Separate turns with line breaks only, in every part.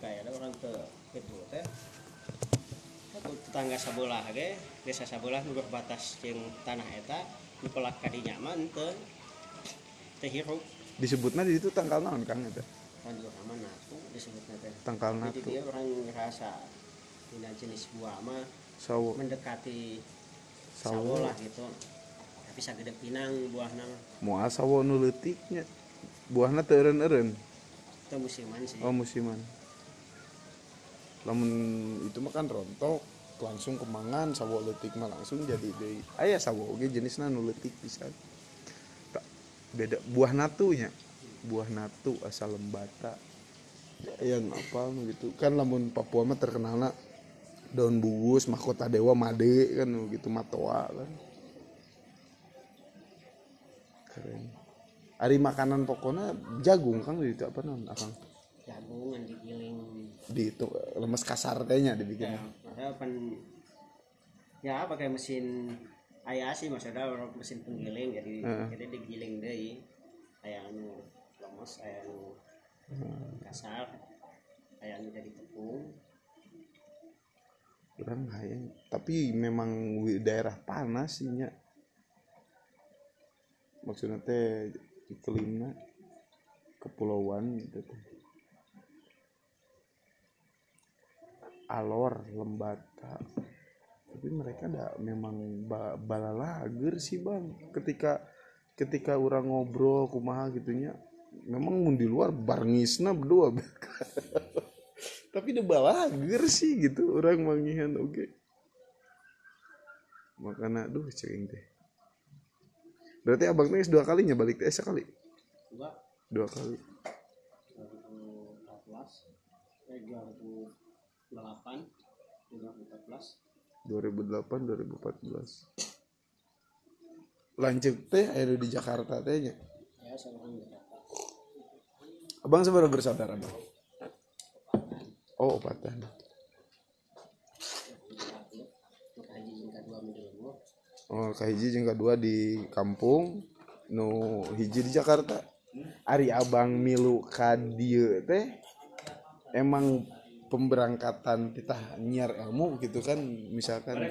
kayak ada orang ke itu teh. Tetangga sabelah ge desa sabelah nu batas jeung tanah eta nu pelak kadinya mah teu teu hirup.
Disebutnya di itu tangkal naon kang itu
kan juga sama natu disebutnya teh.
Tangkal
jadi
natu
dia orang ngerasa dina jenis buah mah
sawo.
mendekati
sawo.
sawo lah gitu. Tapi sagede pinang buahna
moal sawo nu leutiknya buahna teu eureun-eureun
itu musiman sih.
Oh musiman. Lamun itu mah kan rontok langsung kemangan sawo leutik mah langsung jadi deui. Aya sawo oge jenisna nu leutik pisan Tak, beda buah natunya buah natu asal lembata. Yang apa gitu. Kan lamun Papua mah terkenalna daun bugus mahkota dewa made kan gitu matoa kan. Keren Ari makanan pokoknya jagung kang itu apa non akang
jagungan digiling
di itu lemes kasar tehnya dibikin.
Ya maksudnya pan ya pakai mesin ayah sih maksudnya orang mesin penggiling jadi
Heeh.
jadi digiling deh. Ayah anu lemes ayah anu kasar ayah anu jadi tepung.
Kurang hayang tapi memang daerah panas sih nya maksudnya teh iklimnya kepulauan gitu. Alor lembata. Tapi mereka ada memang ba balalager sih bang. Ketika ketika orang ngobrol kumaha gitunya memang mun di luar barngisna berdua tapi dia balager sih gitu orang mangihan oke. Makanya aduh cering teh berarti abang teh dua kalinya balik teh sekali?
Dua.
Dua kali.
2014 eh 2008 2014
2008 2014 lanjut teh ada di Jakarta tehnya
ya seorang Jakarta.
Abang seberapa bersaudara bang. Oh opatan
maka haji jeung kedua minggu lembur
oh kahiji jeung kedua di kampung nu hiji di Jakarta. Ari abang milu ka dieu teh emang pemberangkatan kita nyiar ilmu gitu kan misalkan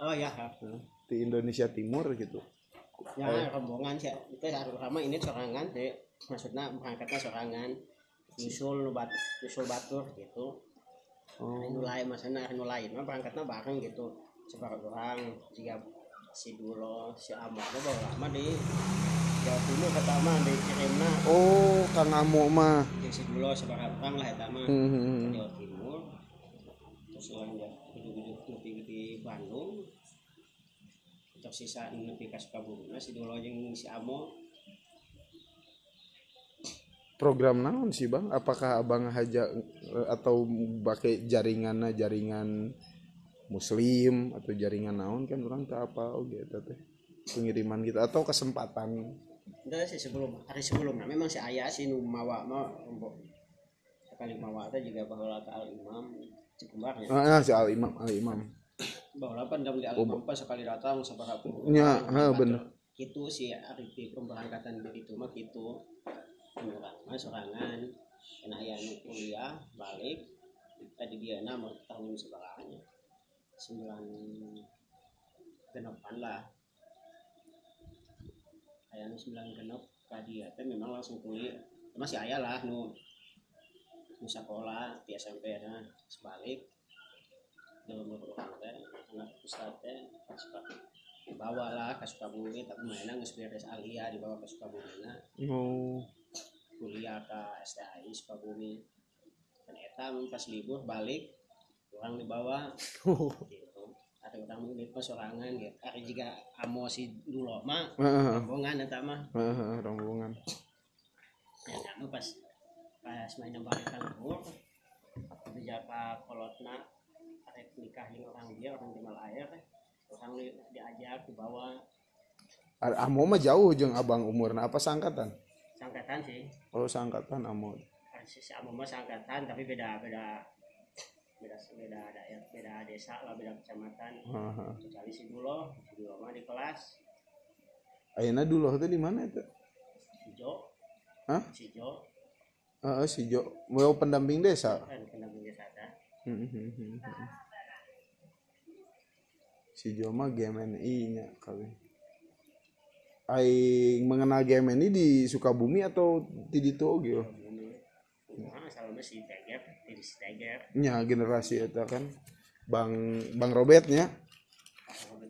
oh ya
di Indonesia Timur gitu.
Ya rombongan sih itu harus sama ini sorangan sih maksudnya berangkatnya sorangan. Nyusul nu bat nyusul batur gitu.
Oh.
Anu lain maksudnya anu lain mah berangkatnya bareng gitu. Sebarang orang jika si Dulo si Amar itu bawa lama di Jawa Timur kata mah dikirimna
oh Kang Amo mah.
Jeung si Dulo sebarang lah eta mah
Hmm, hmm,
ke
hmm.
Jawa Timur. Terus lanjut hidup-hidup nepi di Bandung. Terus sisa nepi ka Sukabumi nah, si Dulo jeung si Amo.
Program naon sih bang? Apakah abang haja eh, atau pakai jaringannya jaringan muslim atau jaringan naon kan orang tak apa gitu teh pengiriman gitu atau kesempatan.
Itu sih sebelum hari sebelumnya. Memang si ayah si nu mawa mah rombok sekali mawa itu juga bahwa ke al imam cekumbarnya
ah si al imam al imam.
Bahwa pan jam di al imam pas sekali datang seberapa
nya ha bener.
Itu si Arif pemberangkatan begitu mah gitu orang mah sorangan. Kena ayah nu kuliah balik. Tadi dia nama tahun sebelahnya sembilan genepan lah. Ayah nu sembilan genep tadi ya teh memang langsung kuliah. Masih ayah lah nu nu sekolah di SMP nah sebalik. Dalam beberapa teh anak ustad teh suka dibawa lah ke Sukabumi tapi mainnya nggak beres alia dibawa ke Sukabumi nah
oh.
Kuliah ke STHI Sukabumi. Dan eta pas libur balik orang dibawa gitu. Ada orang di pas sorangan gitu. Ada juga amo si dulu mah rombongan eta mah.
Rombongan.
Ya kamu pas pas main balik kan libur di jaka kolotna arek nikah jeung orang dia orang di Malaya teh orang di- diajak dibawa
amo mah jauh jeung abang umurna. Apa sangkatan
sangkatan sih.
Oh sangkatan amo.
Si Amo mah seangkatan tapi beda beda beda beda daerah beda desa lah beda kecamatan.
Heeh.
kecuali si Dulo si Dulo mah di kelas.
Ayeuna dulu teh di mana itu?
Si Jo.
Hah?
si Jo.
Heeh, si Jo. Mau pendamping desa?
Kan pendamping desa ada
Hmm, si Jo mah GMNI nya kali. Aing mengenal GMNI di Sukabumi atau di itu oh?
ini nah salahnya si Tiger
nya generasi itu kan Bang Bang Robertnya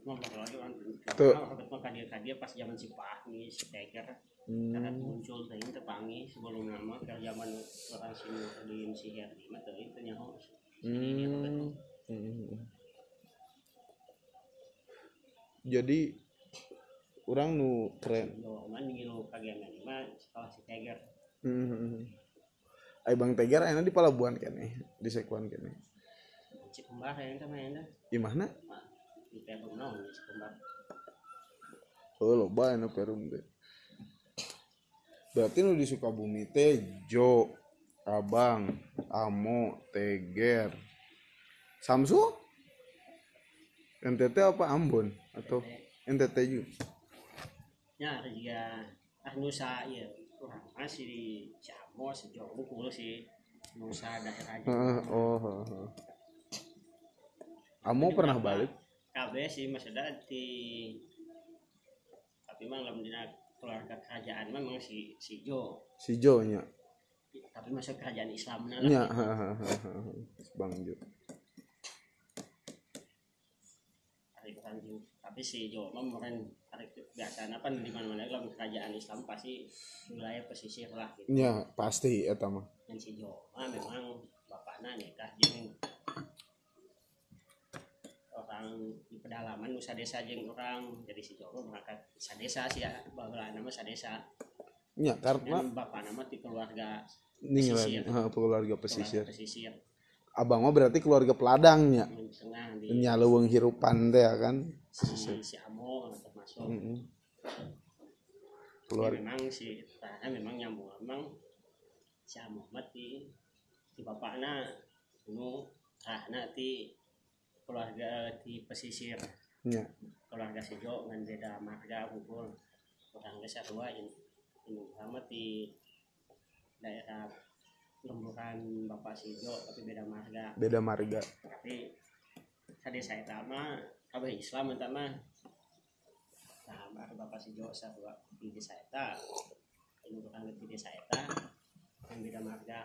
kan
Tuh.
Kadia pas zaman si Pahmi si Tiger
Hmm.
karena muncul tadi sebelum nama zaman orang si Nurdin si Herdi mah tadi itu nyaho
Hmm. Hmm. Jadi orang nu keren.
Yo, man ngilu kagian ini mah sekolah si Tiger
Hmm. Ay Bang Tegar enak di Palabuhan kene, di Sekuan kene.
si kembar yang sama yang
Di mana?
di Perum naon si kembar
Oh, loba enak perum teh. Berarti nu di Sukabumi teh Jo, Abang, Amo, Teger, Samsu? NTT apa Ambon atau NTT juga?
juga ah nusa ya kurang masih di si Jowo kulo si nusa daerah aja
Heeh, oh, heeh. Amo pernah balik?
KB sih maksudnya di tapi mah dina keluarga kerajaan memang si si Jo
Si Jo nya.
tapi masuk kerajaan Islam
Nya, hahaha. Bang Jo.
Tapi si Jo mah meren hari biasa apa di mana mana lamun kerajaan Islam pasti wilayah pesisir lah gitu
Nya, pasti eta mah.
dan si Jo mah memang bapaknya nikah jeung orang di pedalaman nusa desa jeung orang jadi si Jo mah berangkat sadesa sih ya baheula nama sadesa
Nya, karena
dan bapak nama di keluarga pesisir.
ha, keluarga
keluarga
pesisir. Abang mah berarti keluarga peladangnya.
yang tengah di
Nya leuweung hirupan teh ya kan.
si, si Amo termasuk
Heeh.
Jadi
Keluarga
memang si tanah memang nyambung memang si Muhammad di di bapaknya dulu tanah di keluarga di pesisir
nya.
keluarga sejo dengan beda marga orang desa dua ini ini Muhammad di daerah lemburan bapak sejo tapi beda marga.
Beda marga.
tapi tadi saya tama kabeh Islam eta mah nah baru bapak si Jo sarua di desa eta ini bukan di desa eta yang beda marga.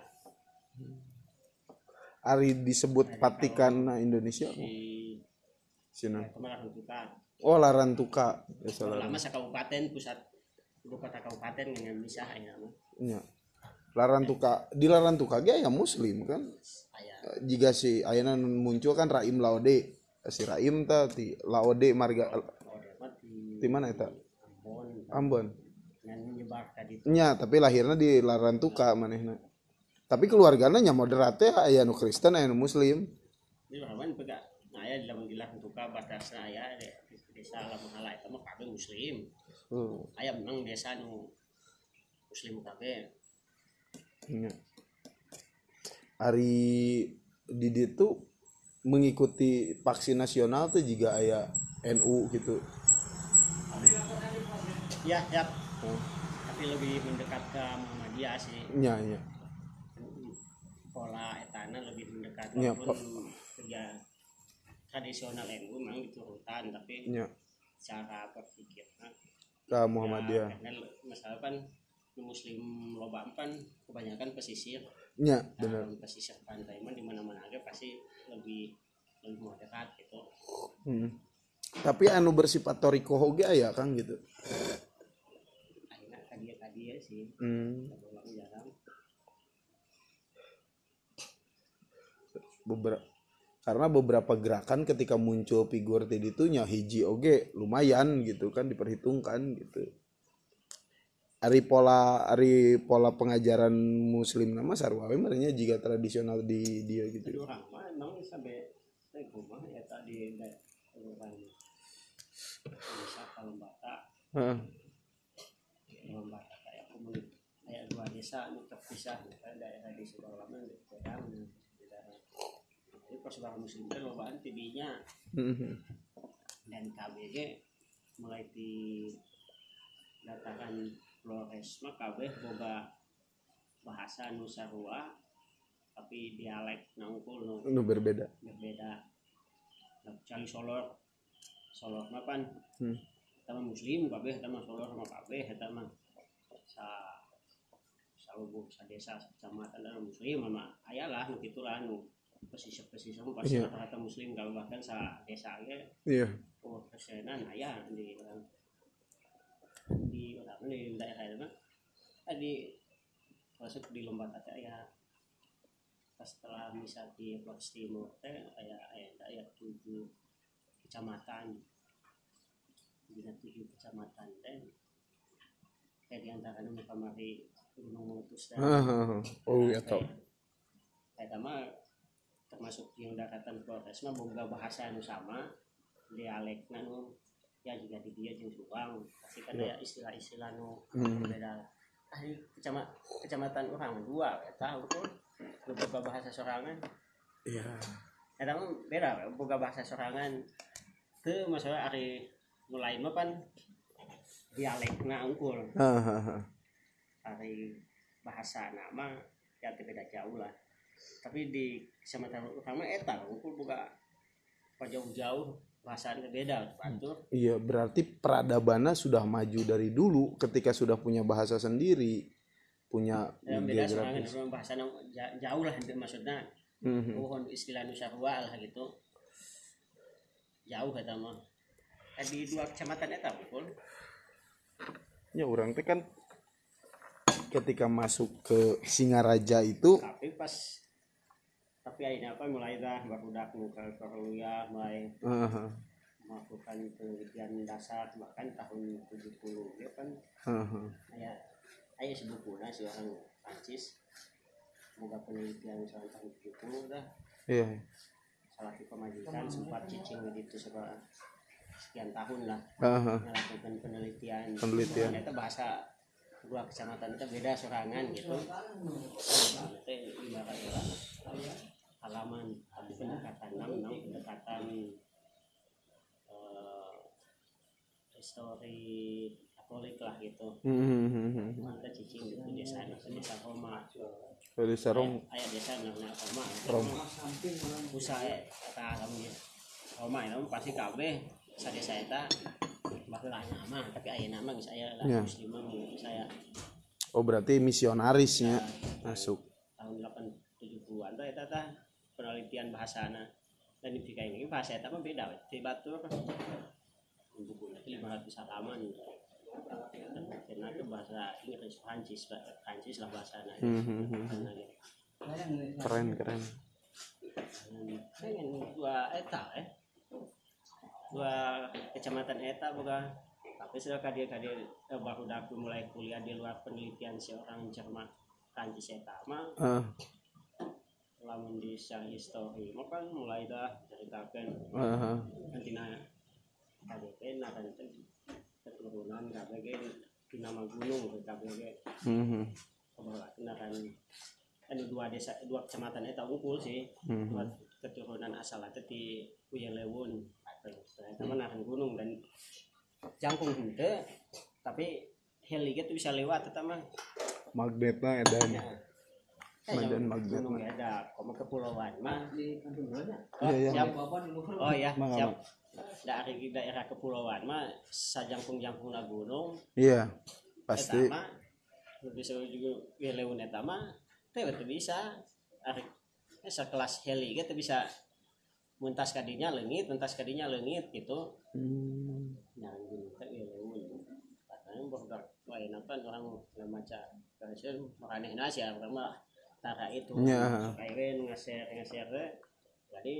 Ari disebut patikan Indonesia
si
Sina.
kita
Oh Larantuka. Ya
lama sa kabupaten pusat ibu kota kabupaten dengan bisa ya mah
Nya. Larantuka di Larantuka ge aya muslim kan.
aya
Jika si ayeuna nu muncul kan Raim Laode. Si Raim ta ti Laode marga
di
mana eta?
Ambon
Ambon. Nya, tapi lahirnya di Larantuka manehna. Tapi keluarganya nya moderat teh aya nu Kristen aya nu muslim.
aya di lamun dilah tuka batasna aya desa lamun hala eta mah kabeh muslim
Oh,
aya menang desa nu muslim kabeh
nya. Ari di ditu mengikuti vaksin nasional tuh juga aya NU gitu.
ya ya
Oh,
tapi lebih mendekat ke Muhammadiyah sih
nya nya.
pola etana lebih mendekat
Ya,
walaupun kerja tradisional NU memang diturunkan tapi
Nya
cara berpikirnya
ke Muhammadiyah.
ya, karena masalah kan muslim loba kan kebanyakan pesisir
Nya,
Nah,
bener.
pesisir pantai mah di mana-mana aja pasti lebih lebih moderat gitu
Hmm. Tapi anu bersifat toriko oge aya Kang gitu.
akhirnya kadia kadia sih
Hmm.
Kalau jarang
beberapa karena beberapa gerakan ketika muncul figur tadi itu nya hiji oge lumayan gitu kan diperhitungkan gitu ari pola ari pola pengajaran muslim nama sarwa we merenya jika tradisional di dia gitu.
Rumah ya
Heeh.
dua desa ini terpisah daerah di di daerah jadi persebaran muslim itu lobaan tidinya
Mhm.
dan KBG mulai di datakan Flores. Mah KB boga bahasa nu sarua tapi dialek nangkul nu
nu berbeda.
berbeda. Nah, kecuali solor. Solor mah pan.
Hmm.
kita mah muslim kabeh kita mah solor sama kabeh kita mah sa salubuh sa desa sa kecamatan dan muslim mah aya lah nu gitulah nu pesisir pesisir mah pasti
Iya.
rata-rata muslim kalau bahkan sa desa ge
iya.
oh persenan aya di orang di orang di daerah itu mah eh, di masuk di lomba tata ya. Pas setelah misal di Flores Timur teh aya aya aya tujuh kecamatan. Di tujuh kecamatan teh kayak di antara nu kamari gunung mengutus teh
Ah, oh ya tau.
Eta mah termasuk yang daratan Flores mah boga bahasa anu sama. Dialekna nu ya juga di dia jeung Subang pasti kan aya istilah-istilah nu
Hmm.
beda ah di kecama, kecamatan orang dua eta betul boga bahasa sorangan.
Iya.
Eta mah beda boga bahasa sorangan. Teu masalah ari mulai mah pan dialekna unggul. Hari bahasa nama ya beda jauh lah. Tapi di kecamatan utama eta buka apa jauh-jauh bahasanya beda batur
Iya, berarti peradabannya sudah maju dari dulu ketika sudah punya bahasa sendiri, punya
yang beda
geografis.
bahasa jauh lah itu maksudnya.
Mhm.
pohon istilah Nusarwa lah gitu. Jauh kata mah. Eh, di dua kecamatan eta pukul
Ya orang teh kan ketika masuk ke Singaraja itu,
tapi pas tapi akhirnya apa mulai dah barudak muka kuliah mulai
ah, ah,
melakukan penelitian dasar bahkan tahun 70 ya kan?
Ah, ah.
aya aya sebukuna si orang Prancis. Semoga penelitian soal tahun 70 dah.
Iya,
salah satu pemajikan sempat cicing gitu setelah sekian tahun lah.
Ah, ah.
melakukan penelitian.
Penelitian.
ternyata bahasa dua kecamatan itu beda sorangan gitu halaman. Tapi pendekatan enam enam pendekatan eh, histori katolik lah gitu.
Mhm.
kita cicing gitu desa desa Roma
Dari sarung
ayah desa namanya Roma
Roma.
usaha kata alamnya Roma itu pasti kabeh. Sa desa eta baheula nama tapi aya nama geus aya lah
Ya.
muslimah saya
Oh berarti misionarisnya masuk.
tahun 870-an teh eta tah penelitian bahasana dan di PKI ini bahasa eta mah beda di batur bukunya itu 500 halaman. Karena itu bahasa Inggris Prancis Prancis lah bahasana
Mhm. Keren keren.
pengen dua eta eh. Dua kecamatan eta boga. Tapi sudah kadir kadir eh, baru aku mulai kuliah di luar penelitian seorang Jerman Prancis eta mah.
Ah,
lamun di secara histori kan mulai dah ceritakan
ah.
nanti na KDP nah kan itu keturunan KBG di nama gunung KBG
Mhm.
nah kan kan dua desa dua kecamatan eta unggul sih buat keturunan asal itu di Uyelewun ternyata nahan gunung dan jangkung hente tapi heli itu bisa lewat itu mah
Magnetnya edan.
ya.
Medan magnet
gunung ada koma kepulauan. Mah oh,
Iya, iya.
siap oh ya
Mangga,
siap. dari daerah kepulauan mah sajangkung-jangkung gunung.
Iya, pasti.
eta mah bisa juga Uyelewun eta mah teh bisa. Ari sekelas heli gitu bisa muntas kadinya lengit muntas kadinya lengit gitu.
Hmm.
jangan gunung teh Uyelewun katanya boga lain apa orang maca kasih makaneh nasi ya orang mah tara itu
Ya.
kairin teh jadi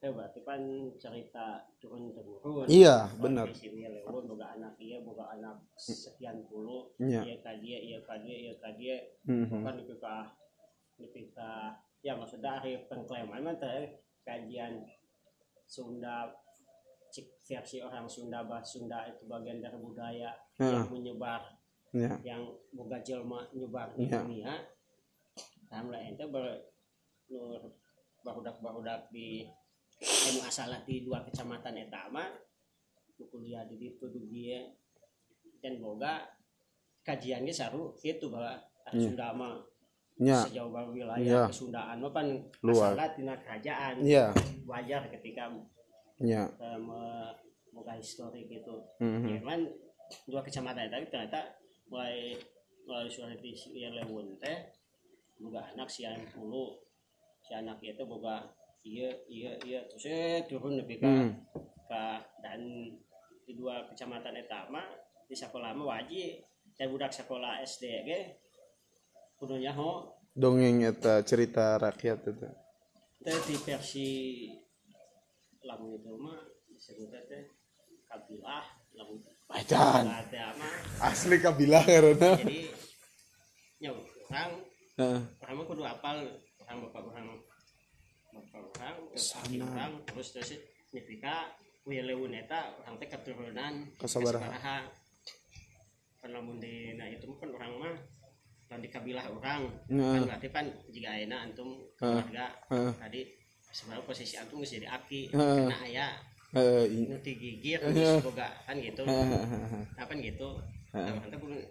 Eh, berarti kan cerita turun temurun.
Iya, benar.
Si Uyelewun boga anak iya, boga anak sekian puluh.
Iya.
Iya iya ka dia, iya ka dia.
Mhm.
Kan di PK di PK ya maksudnya hari pengklaiman mah kajian Sunda versi orang Sunda bah Sunda itu bagian dari budaya yang menyebar
Ya.
yang boga jelma nyebar di
Iya.
dunia tambah ente ber nur barudak-barudak di emu asalah di dua kecamatan eta mah nu kuliah di ditu di dia dan boga kajiannya saru itu bahwa Sunda mah
nya
sejauh baru
Iya.
wilayah kesundaan mah kan
Luar.
tina kerajaan
iya
wajar ketika
nya
eh, me- buka histori gitu
Mhm.
ya kan dua kecamatan tapi ternyata lewun teh boga anak si anak dulu si anak itu boga iya iya iya terus eh turun lebih ke
Hmm.
ke dan di dua kecamatan eta mah di sekolah mah wajib. Dan budak sekolah SD ge kudunya ho
dongeng eta cerita rakyat itu
teh di versi lamun itu mah disebutnya teh kabilah lamun Mah
asli kabilah karena.
Jadi nya orang
Heeh.
orang mah kudu apal orang bapak orang bapak orang
Sana.
orang terus terus nipika wilewun eta orang teh keturunan kan lamun di nah itu kan orang mah lamun di kabilah orang. Kan berarti kan jika ayeuna antum keluarga
Heeh.
tadi sebenarnya posisi antum jadi aki
Heeh.
karena aya
Eh, i-
nu ti gigir geus boga kan gitu apa gitu nah, kita kudu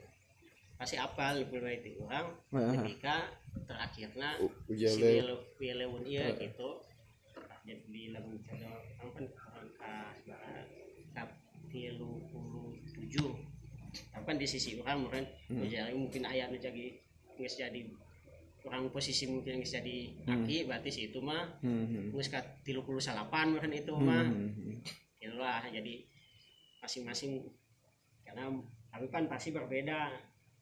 pasti apal kudu itu orang ketika terakhirnya si Wilewun iya gitu jadi di lagu jodoh orang kan orang ka tilu puluh tujuh kan di sisi orang mungkin jadi mungkin ayah nu jadi nggak jadi orang posisi mungkin nggak jadi aki berarti si itu mah
Hmm.
nggak ka tilu puluh salapan mungkin itu mah
Hmm.
itulah jadi masing-masing karena tapi kan pasti berbeda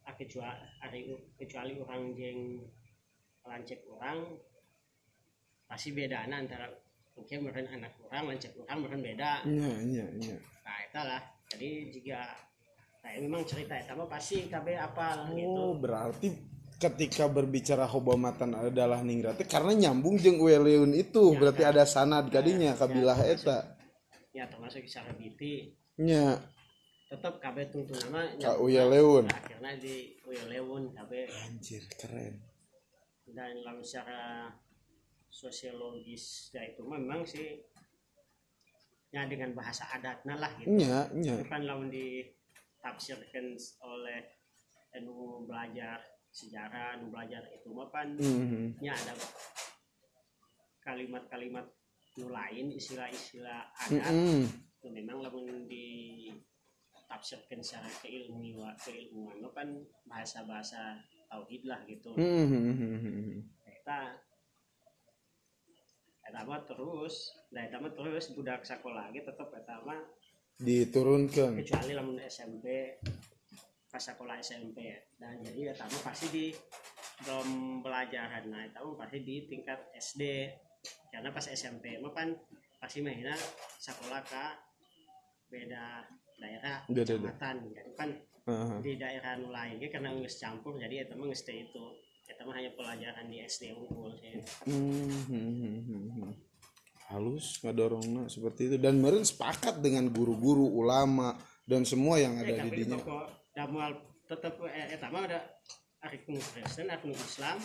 ah, kecuali kecuali orang jeng lancet orang pasti beda antara mungkin mungkin anak orang lancet orang mungkin beda
Nya, nya, nya.
nah itu lah jadi jika nah, memang cerita itu pasti KB apal gitu
Oh, berarti ketika berbicara hobamatan adalah ningrate karena nyambung jeung Weleun itu,
Ya,
berarti
kan.
ada sanad kadinya
Ya,
kabilah
ya,
eta.
ya termasuk secara biti
Nya,
tetap KB tuntun nama
Ka Uyaleun.
akhirnya di Uyalewun KB
Anjir, keren.
dan lalu secara sosiologis ya itu memang sih ya dengan bahasa adatnya lah gitu
Nya, nya.
bukan lawan ditafsirkan oleh nu belajar sejarah nu belajar itu mah kan
Mhm.
nya ada kalimat-kalimat nu lain istilah-istilah adat
Mm-mm.
itu memang lamun ditafsirkan secara keilmuan keilmuan kan bahasa-bahasa tauhid lah gitu
Mhm.
eta eta mah terus nah eta mah terus budak sekolah lagi tetep eta mah
Diturunkan.
kecuali lamun SMP pas sekolah SMP dan jadi eta mah pasti di belum pelajaran. Nah eta mah pasti di tingkat SD karena pas SMP mah kan pasti mainnya sekolah ke beda daerah
Beda-
kecamatan. Jadi kan
Heeh.
di daerah nu lain ge karena nggak campur jadi mah geus teu itu. Eta mah hanya pelajaran di SD unggul sih.
Mhm. halus ngadorongna seperti itu. Dan meren sepakat dengan guru-guru ulama dan semua yang
Eh,
ada di
tapi
dinya
damual tetap eh, eta mah ada arif Kristen arif Islam.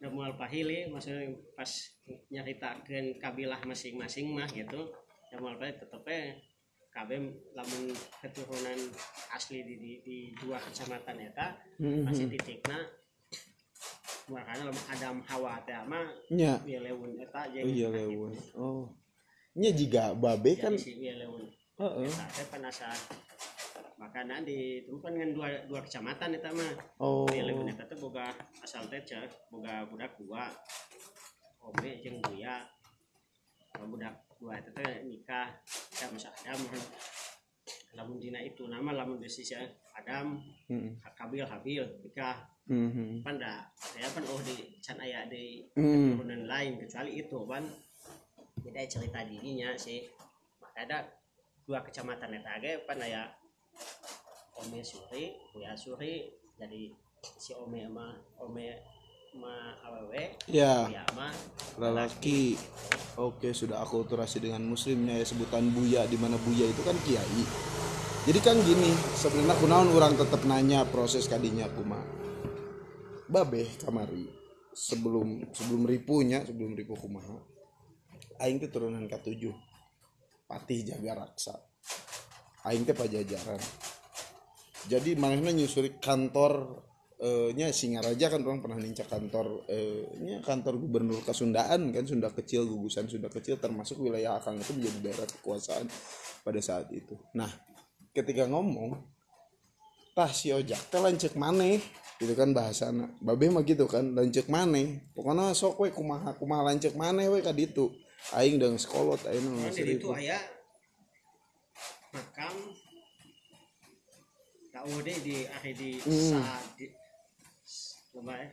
Damual pahili maksudnya pas nyaritakeun kabilah masing-masing mah gitu. Damual pahili tetep KB lamun keturunan asli di, di, di dua kecamatan eta
Mhm.
pasti titikna. Makanya lamun Adam Hawa teh mah
nya.
Wilewun eta
oh iya lewat oh. Nya jika babe kan?
si Wilewun
Heeh.
eta teh penasaran makanya di itu kan dengan dua dua kecamatan eta mah
oh.
Wilewun eta teh boga asal teh cek boga budak dua ome jeung buya. Budak dua eta teh nikah ya masa Adam. Lamun dina itu nama lamun di sisi Adam
Mhm.
Kabil Habil nikah.
Mhm.
kan dah saya kan oh di can aya di
Mhm.
keturunan lain kecuali itu kan beda cerita dirinya sih. Ada dua kecamatan eta ge pan aya Ome Suri, Buya Suri, jadi si Ome mah Ome mah awewe,
ya.
Buya mah
lelaki. oke sudah akulturasi dengan muslimnya ya sebutan buya di mana buya itu kan kiai. Jadi kan gini sebenarnya kunaon orang tetap nanya proses kadinya kuma babe kamari. Sebelum sebelum ripunya sebelum ripu kumaha aing teh turunan ke-7 patih jaga raksa. Aing teh pajajaran jadi manehna nyusuri kantor eh nya Singaraja kan orang pernah nincak kantor eh nya kantor gubernur Kasundaan kan Sunda kecil gugusan Sunda kecil termasuk wilayah Akang itu menjadi daerah kekuasaan pada saat itu. Nah ketika ngomong tah si ojak teh lancek maneh gitu kan bahasana. Babe mah gitu kan lancek maneh. Pokoknya sok we kumaha kumaha lancek maneh we kaditu aing dengan sekolot aing
di itu ayah? Makam tak udah di akhir di
Hmm.
saat di lomba ya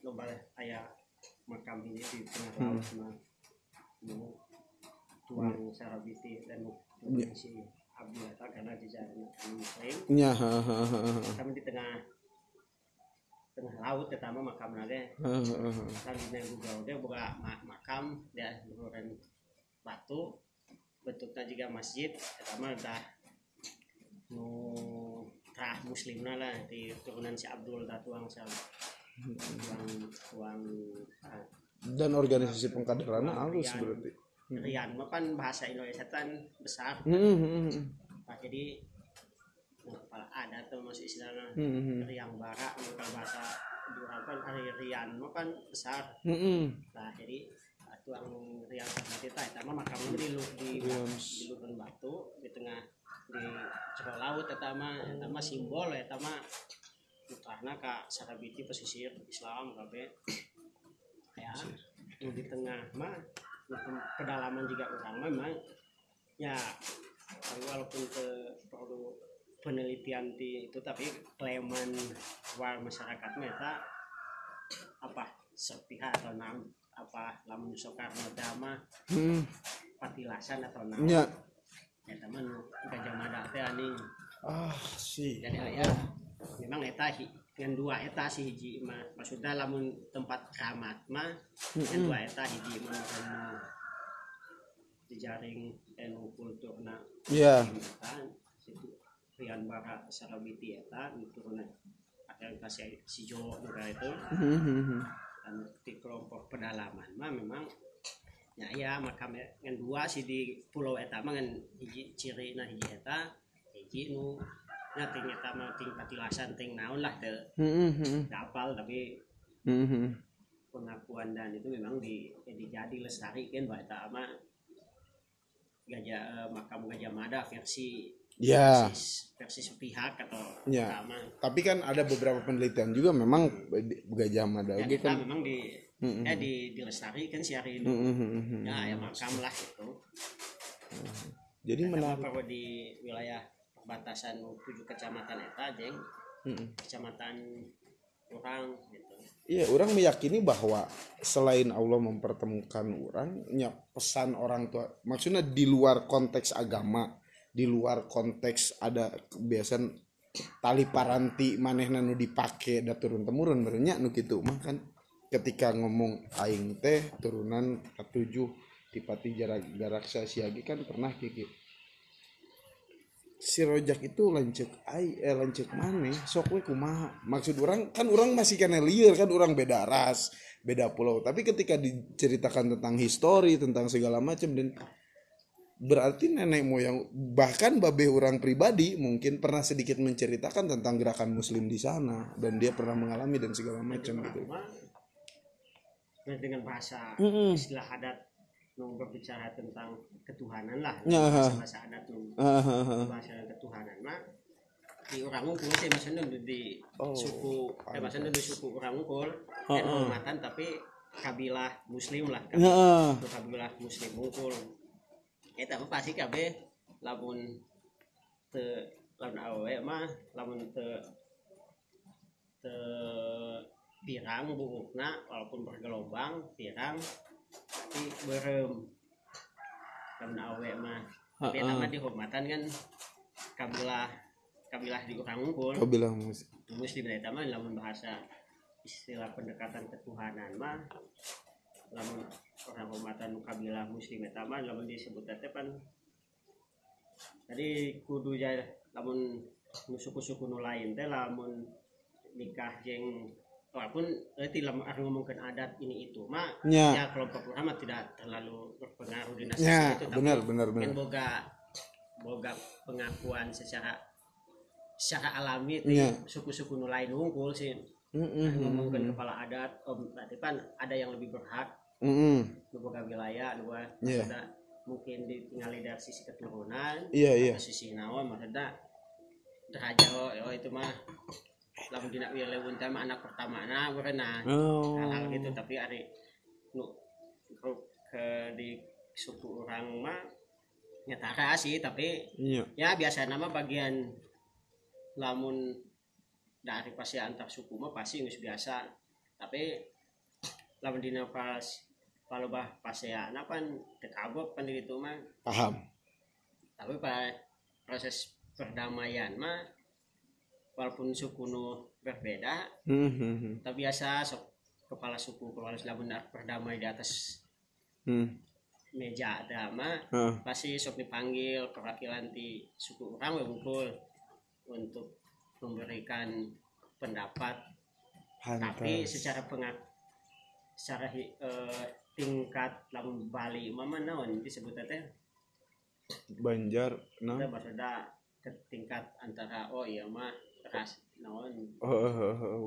lomba ayah makam ini di tengah
Hmm.
laut sama nu tuang sarabiti dan
Iya.
si Abdul Hatta karena di jalan muslim
nya ha ha ha ha.
kami di tengah tengah laut terutama makam nage
ha.
kami yang juga udah buka ma- makam dia luhuran batu bentuknya juga masjid pertama udah nu terah muslimna lah di turunan si Abdul dah tuang si tuang tuang ah,
dan organisasi pengkaderannya halus
Rian.
berarti.
Rian mah kan bahasa Indonesia kan besar.
Hmm, hmm, hmm,
Nah, jadi nah, kepala adat tuh masih istilahnya.
Hmm, hmm,
riang bara bukan bahasa di orang kan hari Rian mah kan besar.
Hmm, hmm.
nah jadi uh, tuang riang sama kita itu mah makamnya di di
Rian.
di lubang batu di tengah di cerah laut itu mah simbol itu mah karena kak sarabiti pesisir Islam kabe ya di tengah mah pedalaman juga orang mah memang ya walaupun ke perlu penelitian di itu tapi kleman war masyarakat meta apa sepihak atau nam apa lamun Soekarno dama
Hmm,
patilasan atau nam. Ya teman teh anjing
ah sih
jadi ayah memang eta yang dua eta si hiji mah maksudnya lamun tempat keramat mah yang dua eta hiji mah anu dijaring enu kulturna.
Ya
kan situ Rian Bara Sarabiti eta turunan akan kasih si negara itu.
Hmm, hmm, hmm.
dan di kelompok pedalaman mah memang ya ya makam yang dua sih di pulau eta mah ngan hiji ciri nah hiji eta hiji nu nya ting eta mah ting patilasan ting naon lah dapal tapi pengakuan dan itu memang di ya dijadi lestari kan bahwa eta mah. Gajah eh, makam gajah mada versi
ya.
versi, versi sepihak atau
Ya. tapi kan ada beberapa penelitian juga memang gajah mada
ya
oke kan.
memang di
Hmm,
eh di dilestarikan si hari
Hmm, hmm.
ya ya makam lah itu
jadi
mah
menarik.
kalau di wilayah perbatasan tujuh kecamatan eta jeng.
Hmm, hmm.
kecamatan orang gitu.
Iya, orang meyakini bahwa selain Allah mempertemukan orang, nya pesan orang tua, maksudnya di luar konteks agama, di luar konteks ada kebiasaan tali paranti manehna nu dipake da turun temurun berenya nu kitu mah kan ketika ngomong aing teh turunan ketujuh tipati jarak garaksa siagi kan pernah kiki si rojak itu lancek ai eh lancek mana sok we kumaha? Maksud orang kan orang masih kena liar kan orang beda ras beda pulau. Tapi ketika diceritakan tentang histori tentang segala macam dan berarti nenek moyang bahkan babe orang pribadi mungkin pernah sedikit menceritakan tentang gerakan muslim di sana dan dia pernah mengalami dan segala macam gitu
dengan bahasa
Mm-mm.
istilah adat nu berbicara tentang ketuhanan lah
Ya.
bahasa bahasa adat nu
Ah, ah, ah.
bahasa ketuhanan mah di orang unggul sih maksudnya di, di
Oh,
suku eh maksudnya di suku orang dan
oh.
hormatan tapi kabilah muslim lah
Ya, ah.
Itu kabilah muslim unggul eta mah pasti kabeh lamun te lamun awe mah lamun te te pirang buukna walaupun bergelombang pirang tapi berem. Lamun awe mah tapi eta mah dihormatan kan kabilah kabilah di orang unggul
kau bilang mus-
muslim eta mah lamun bahasa istilah pendekatan ketuhanan mah lamun orang hormatan kabilah muslim eta mah lamun disebut teh pan tadi kudu ja lamun suku-suku nu lain teh lamun nikah jeung walaupun lamun orang ngomongkan adat ini itu mah
Ya.
ya kelompok ulama tidak terlalu berpengaruh di nasi
Ya,
itu tapi
benar, benar, benar.
boga boga pengakuan secara secara alami
Nya.
suku-suku nu lain unggul sih
Heeh.
ngomongkan kepala adat om berarti kan ada yang lebih berhak
Heeh.
nu boga wilayah
Iya.
maksudnya mungkin ditinggali dari sisi keturunan
iya.
atau sisi naon maksudnya derajat oh, oh itu mah lamun dina wilayah teh mah anak pertama nah berenang
Oh.
hal-hal gitu tapi ari nu ke di suku orang mah nyatara sih tapi
Iya.
ya biasa nama bagian lamun dari pasti antar suku mah pasti nggak biasa tapi lamun dina pas kalau bah pas ya pan tekabok pan di itu mah
Paham.
tapi pas proses perdamaian mah walaupun suku nu berbeda
Heeh.
tapi biasa sok kepala suku kepala lamun berdamai di atas meja ada mah
Heeh.
pasti sok dipanggil perwakilan di suku orang ngumpul untuk memberikan pendapat tapi secara pengat secara eh, tingkat lamun Bali mama naon disebut teh
Banjar nah.
maksudnya ke tingkat antara oh iya mah ras naon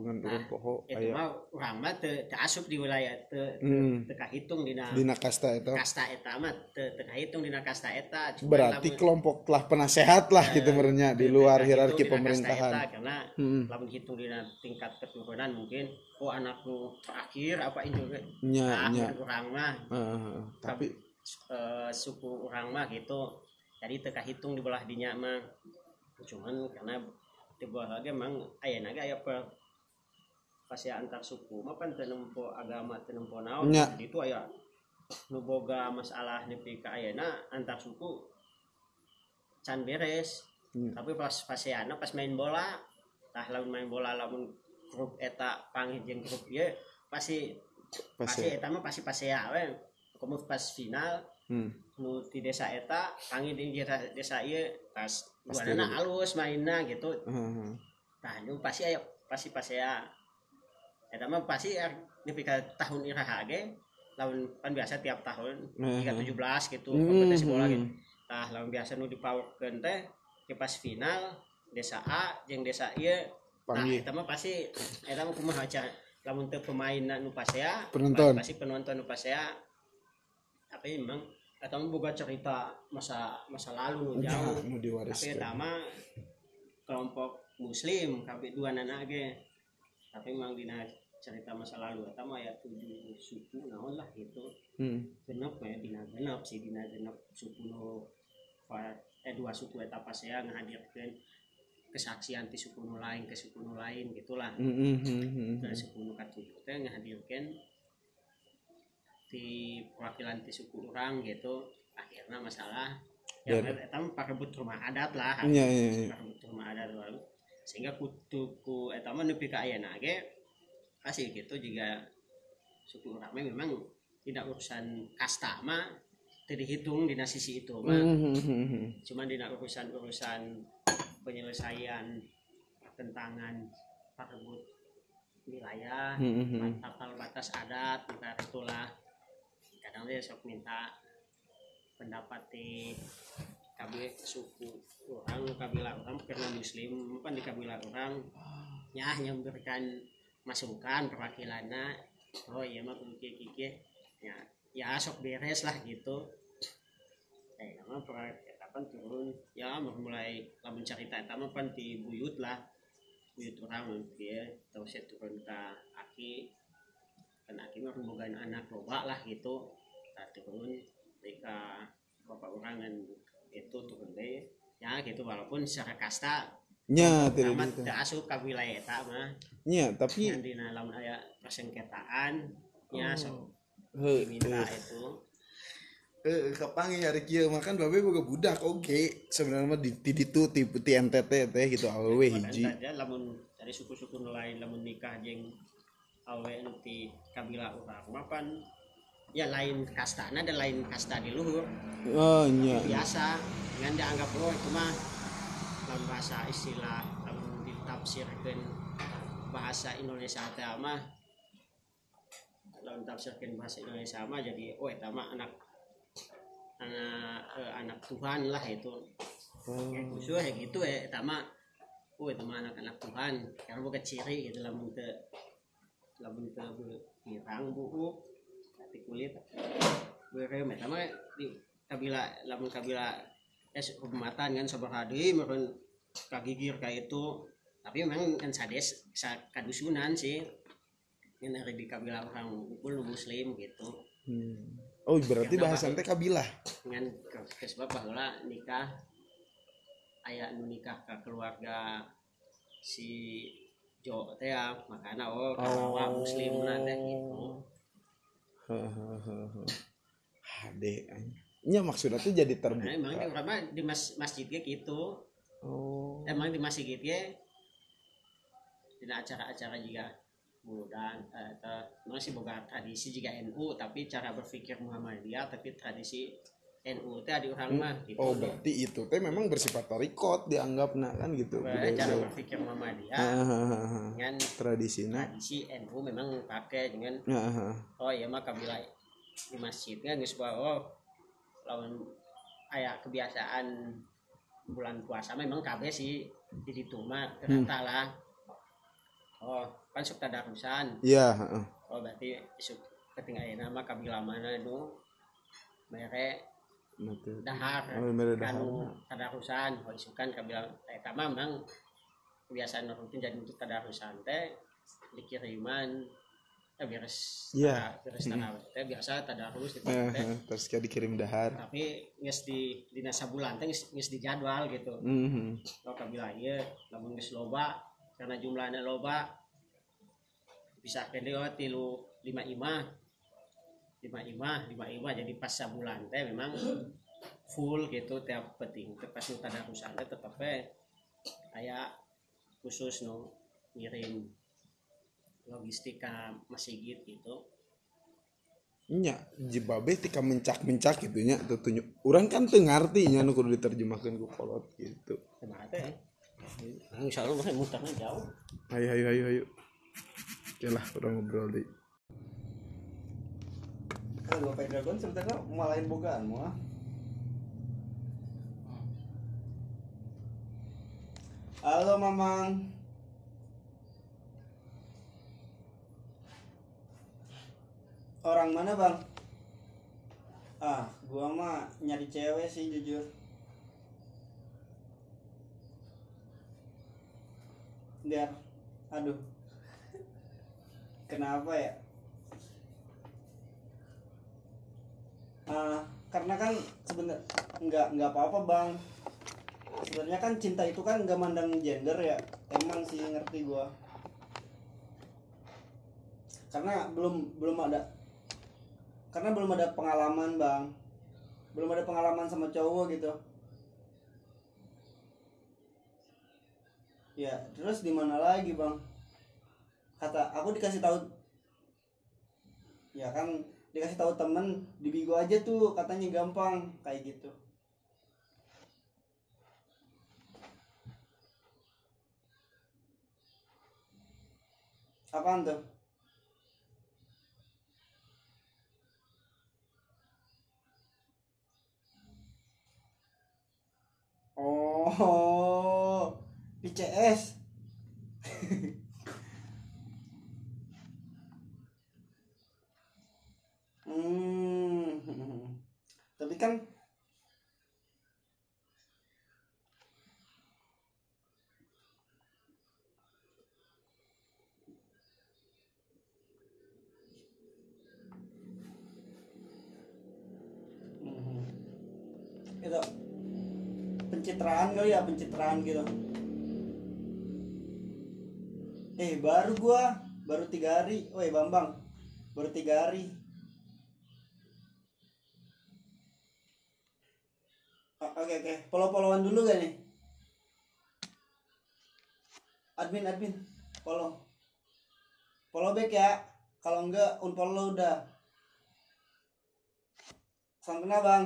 ngan turun poho aya.
mah urang mah teu teu asup di wilayah teu
Hmm.
teu kahitung dina
Dina kasta eta.
kasta eta mah teu teu kahitung dina kasta eta
Berarti kelompok lah penasehat lah gitu merenya di luar hierarki pemerintahan.
eta, karena
Hmm.
lamun hitung dina tingkat keturunan mungkin oh anakku terakhir apa itu
Nya nya.
orang mah
tapi
eh, suku orang mah gitu jadi teka hitung di belah dinya mah cuman karena bawah lagi emang aya naga aya per pasti antar suku. Mah kan teu nempo agama teu nempo naon jadi itu aya nu boga masalah nepi ka ayeuna antar suku can beres.
Hmm.
tapi pas paseana pas main bola tah lamun main bola lamun grup eta panggil jeung grup ieu pasti pasti eta mah pasti pasea we. Komo pas final
Hmm.
nu di desa eta panggil di desa ieu pas
Pasti
duana
lebih.
alus mainna gitu
Heeh.
tah nu pasti aya pasti pasea eta mah pasti ya, ka tahun iraha ge lawan kan biasa tiap tahun hingga
Heeh.
17 gitu
Hmm.
kompetisi bola gitu tah lawan biasa nu dipawekeun teh ke pas final desa A jeung desa ieu Nah, eta mah pasti eta mah kumaha aja lamun teu pemain nu pasea
Penonton.
pasti penonton nu pasea tapi memang mah boga cerita masa masa lalu
Nah,
jauh
nu
tapi
diwariskeun.
mah kelompok muslim kabeh dua nana ge tapi memang dina cerita masa lalu eta mah ya tujuh suku naon lah gitu
Hmm.
genep ya dina genep sih dina genep suku nu eh dua suku eta pasea ngahadirkeun kesaksian ti suku nu lain ke suku nu lain gitulah
hmm, hmm.
nah suku nu katujuh teh ngahadirkeun ti perwakilan ti suku orang gitu akhirnya masalah ya
Dan-
eta mah parebut rumah adat lah
Iya iya iya.
parebut rumah adat lalu sehingga kutu ku eta mah nepi ka ayeuna ge pasti gitu juga suku orang mah memang tidak urusan kasta mah teu dihitung di sisi itu mah.
Hmm, hmm, hmm,
cuman di urusan-urusan penyelesaian pertentangan parebut wilayah tapal batas adat maka itulah kadang dia sok minta pendapat di KB suku orang kabila orang karena muslim kan di kabila orang. Ya hanya memberikan masukan perwakilannya. Oh iya mah kieu kieu ya ya sok beres lah gitu. Eh nama perwakilan turun. Ya mulai lamun cerita eta mah pan di buyut lah. Buyut orang dia tahu saya turun ke aki. Kan aki mah anak loba lah gitu tak turun mereka bapak orang dan itu turun deh. Ya gitu walaupun secara kasta
Nya tadi
amat
gitu.
asup ka wilayah eta mah.
Nya tapi
yang dina lamun aya persengketaan nya sok
heuh,
diminta itu.
Eh, kapangi hari kieu makan babe boga budak oke. Sebenarnya mah di di ditu ti ti NTT teh gitu awewe hiji.
lamun dari suku-suku lain lamun nikah jeung awe nanti kabila urang mah pan ya lain kastana dan lain kasta di luhur.
Oh nya
biasa. Dengan dianggap oh itu mah dalam bahasa istilah lamun ditafsirkan bahasa Indonesia mah lamun tafsirkan bahasa Indonesia mah jadi oh itu mah anak anak eh, anak Tuhan lah itu.
Oh,
ya khusus ya gitu ya itu mah oh itu mah anak-anak Tuhan. Karena bukan ciri gitu lamun teu lamun teu pirang buku hati kulit. Berem eta mah di kabila lamun kabila es hubmatan kan deui meureun kagigir ka itu. Tapi memang kan sades sa kadusunan sih. Yang dari di kabila orang ukul muslim gitu.
Hmm. Oh berarti bahasan teh kabilah.
dengan ke, sebab bahwa nikah ayah nu nikah ke keluarga si Jo teh ya makanya oh kawawa muslim teh gitu
Hade. Nya maksudnya tuh jadi
nah, emang di
terbuka.
mah di mas, masjidnya gitu
Oh.
emang di masjid ya di acara-acara juga mudah atau masih boga tradisi juga NU tapi cara berpikir Muhammadiyah tapi tradisi NU teh di orang mah gitu
Oh berarti itu teh memang bersifat tarikot dianggap nah kan gitu.
Nah, cara berpikir Muhammadiyah
Hahaha.
dengan
Tradisinya.
tradisi NU memang pakai dengan oh iya mah kabila di masjidnya geus bawa oh lawan aya kebiasaan bulan puasa memang KB sih di ditu mah ternyata lah oh kan sok tadarusan
Iya, heeh.
oh berarti isuk ketinggalan nama kabila mana itu mere
tuh.
Dahar. Tadarusan oh isukan kabila eta mah memang kebiasaan rutin jadi untuk tadarusan teh dikiriman eh beres
Iya.
beres tarawih teh biasa tadarus gitu
Eh,
teh.
eh, terus kayak dikirim dahar.
tapi geus di dina sabulan teh geus geus dijadwal gitu.
Mhm.
lo kabila ieu lamun geus loba karena jumlahnya loba bisa kene oh tilu lima imah lima imah lima imah jadi pas sabulan teh memang full gitu tiap penting teh pas nu tadarusan teh tetep aya khusus nu ngirim logistik ka masjid gitu.
Nya jibabe tika mencak-mencak gitu nya tuh tunjuk orang kan teu ngarti nya nu kudu diterjemahkeun ku kolot gitu.
Ke mana teh? Nah, insya Allah mah mutarnya jauh.
ayo ayo ayo ayo oke lah udah ngobrol di dua dragon sebetulnya malain bogaan mau halo mamang
Orang mana bang? Ah, gua mah nyari cewek sih jujur. Biar, aduh, kenapa ya? Ah, karena kan sebenar nggak nggak apa-apa bang. Sebenarnya kan cinta itu kan nggak mandang gender ya. Emang sih ngerti gua. Karena belum belum ada karena belum ada pengalaman bang belum ada pengalaman sama cowok gitu ya terus di mana lagi bang kata aku dikasih tahu ya kan dikasih tahu temen di bigo aja tuh katanya gampang kayak gitu apaan tuh Oh, PCS. hmm. Tapi kan Hmm. Itu pencitraan kali ya pencitraan gitu eh baru gua baru tiga hari woi bambang baru tiga hari O- oke oke. Follow followan dulu gak nih? Admin admin. Follow follow back ya. Kalau enggak unfollow udah. Salam kenal bang.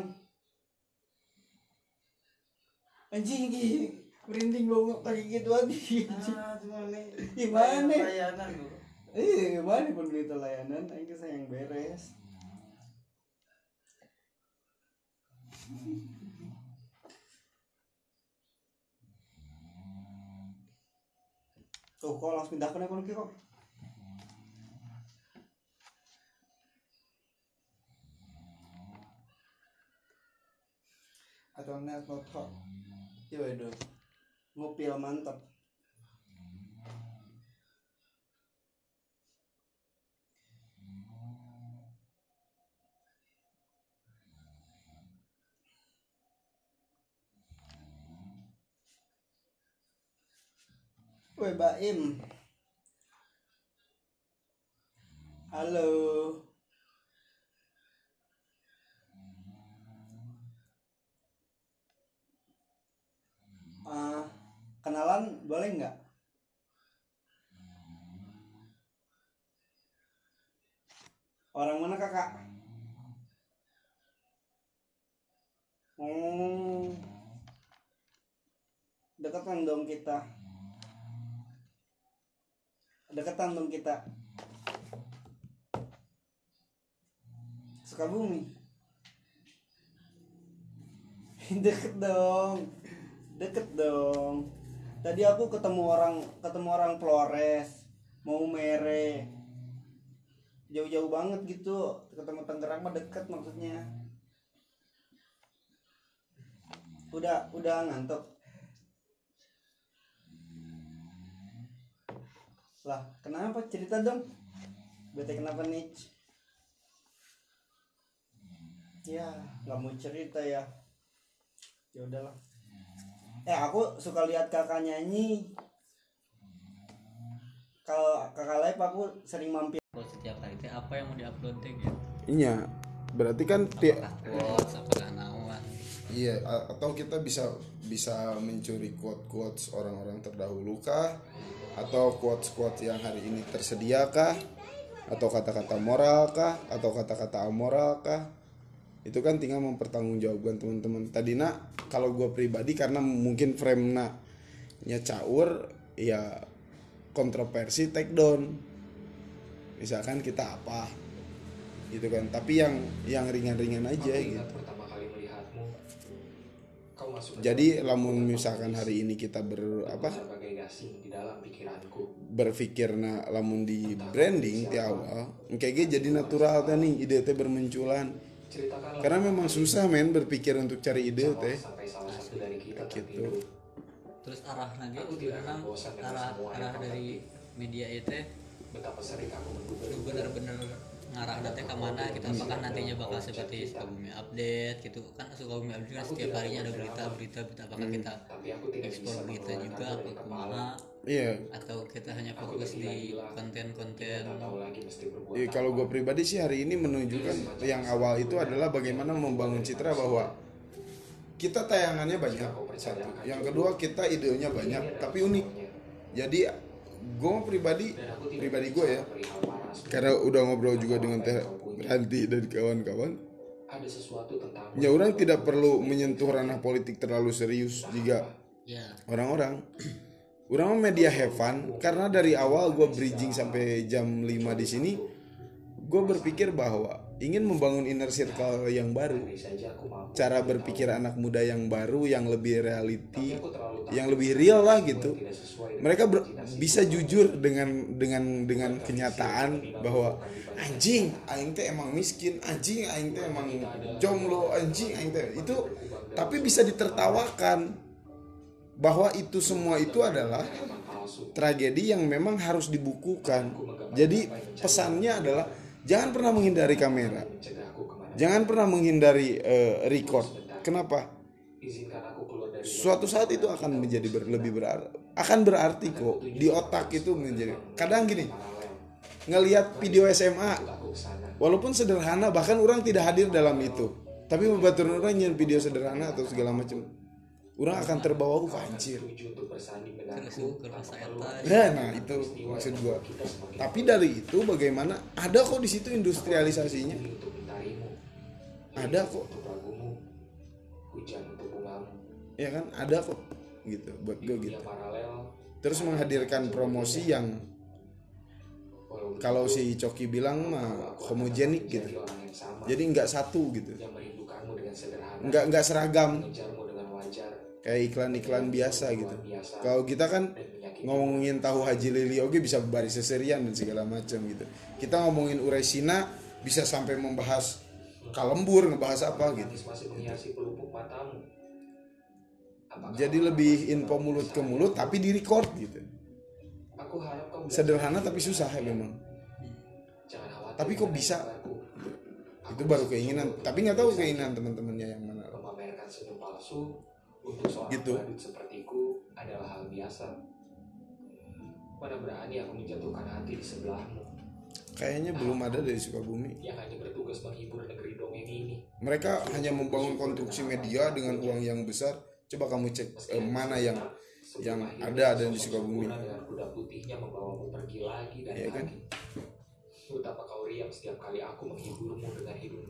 Anjing anjing merinding banget kayak gitu aja
Ah, nih
Gimana?
layanan bro.
eh gimana pun berita layanan aing sayang beres tuh kok langsung pindah ke nih kok? Atau net not kok iya waduh. Ngupil mantap Woi Baim Halo Ah, Kenalan boleh nggak? Orang mana kakak? Oh, deketan dong kita deketan dong kita. Sukabumi deket dong. Deket dong. Tadi aku ketemu orang ketemu orang Flores mau mere. Jauh-jauh banget gitu. Ketemu Tangerang mah deket maksudnya. Udah udah ngantuk lah kenapa? Cerita dong. Bete kenapa nih ya nggak mau cerita ya. Ya udahlah. Eh aku suka lihat kakak nyanyi. Kalau kakak live aku sering mampir.
Upload setiap hari teh apa yang mau diupload teh gitu?
Iya berarti kan tiap
quotes apakah
Iya, atau kita bisa bisa mencuri quote quotes orang-orang terdahulu kah? Atau quotes quotes yang hari ini tersedia kah? Atau kata-kata moral kah? Atau kata-kata amoral kah? Itu kan tinggal mempertanggungjawabkan teman-teman. Tadi nak, kalau gue pribadi karena mungkin frame nak nya caur, ya kontroversi take down. Misalkan kita apa, gitu kan. Tapi yang yang ringan-ringan aja
Aku
gitu.
pertama kali melihatmu. Kau masuk
Jadi lamun misalkan hari ini kita ber apa
gasing di dalam pikiranku.
berpikir na lamun di branding di awal kayak gitu jadi natural teh nih ide teh bermunculan. Karena memang susah men berpikir untuk cari ide teh.
sampai salah satu dari kita
Gitu.
terus arah lagi
Aku tidak akan
memang
bosan dengan
arah arah dari media itu
Betapa sering aku
benar-benar ngarah datanya ke mana gitu apakah nantinya bakal seperti Sukabumi update gitu? Kan Sukabumi update kan setiap harinya ada berita berita berita. Apakah kita
tapi aku tidak
ekspor
bisa
berita juga apa
ke
mana?
Iya.
Atau kita hanya fokus di konten-konten?
Iya, kalau gue pribadi sih hari ini menunjukkan yang awal itu adalah bagaimana membangun citra bahwa kita tayangannya banyak. Satu yang kedua kita idenya banyak tapi unik. Jadi gue pribadi pribadi gue ya. Karena udah ngobrol juga dengan teh Ranti dan kawan-kawan.
Ada sesuatu tentang
ya orang tidak perlu menyentuh ranah politik terlalu serius jika
ya.
Orang-orang orang media have fun. Karena dari awal gue bridging sampai jam 5 di sini gue berpikir bahwa ingin membangun inner circle yang baru. Cara berpikir anak muda yang baru yang lebih reality yang lebih real lah gitu. mereka ber- bisa jujur dengan dengan dengan kenyataan bahwa anjing aing teh emang miskin anjing aing teh emang jomblo anjing aing teh. itu tapi bisa ditertawakan bahwa itu semua itu adalah tragedi yang memang harus dibukukan. Jadi pesannya adalah jangan pernah menghindari kamera. Jangan pernah menghindari eh, record. Kenapa? Suatu saat itu akan menjadi ber- lebih berarti akan berarti kok di otak itu menjadi kadang gini ngelihat video SMA walaupun sederhana bahkan orang tidak hadir dalam itu tapi membaturan orang nyen video sederhana atau segala macam orang akan terbawa anjir.
Ke rasa eta
Ya, nah itu maksud gua. tapi dari itu bagaimana? Ada kok di situ industrialisasinya. Ada kok. Ya kan? Ada kok. Gitu buat gue gitu. terus menghadirkan promosi yang kalau si Coki bilang mah homogenik gitu. jadi nggak satu gitu. Nggak nggak seragam. Kayak iklan-iklan biasa gitu. kalau kita kan ngomongin tahu haji lili oke bisa baris seserian dan segala macam gitu. Kita ngomongin uresina bisa sampai membahas kalembur ngebahas apa gitu. jadi lebih info mulut ke mulut tapi di record gitu.
Aku harap kau
sederhana tapi susah ya memang tapi kok bisa? itu baru keinginan. tapi nggak tahu keinginan teman-temannya yang mana.
memamerkan senyum palsu untuk seorang
Gitu.
badut sepertiku adalah hal biasa. Mana berani aku menjatuhkan hati di sebelahmu.
Kayaknya belum ada dari Sukabumi.
Yang hanya bertugas menghibur negeri dongeng ini.
Mereka hanya membangun konstruksi media dengan uang yang besar. Coba kamu cek eh, mana yang yang ada dan di Sukabumi.
kuda putihnya membawamu pergi lagi dan
kan?
lagi betapa kau riang setiap kali aku menghiburmu dengan hidung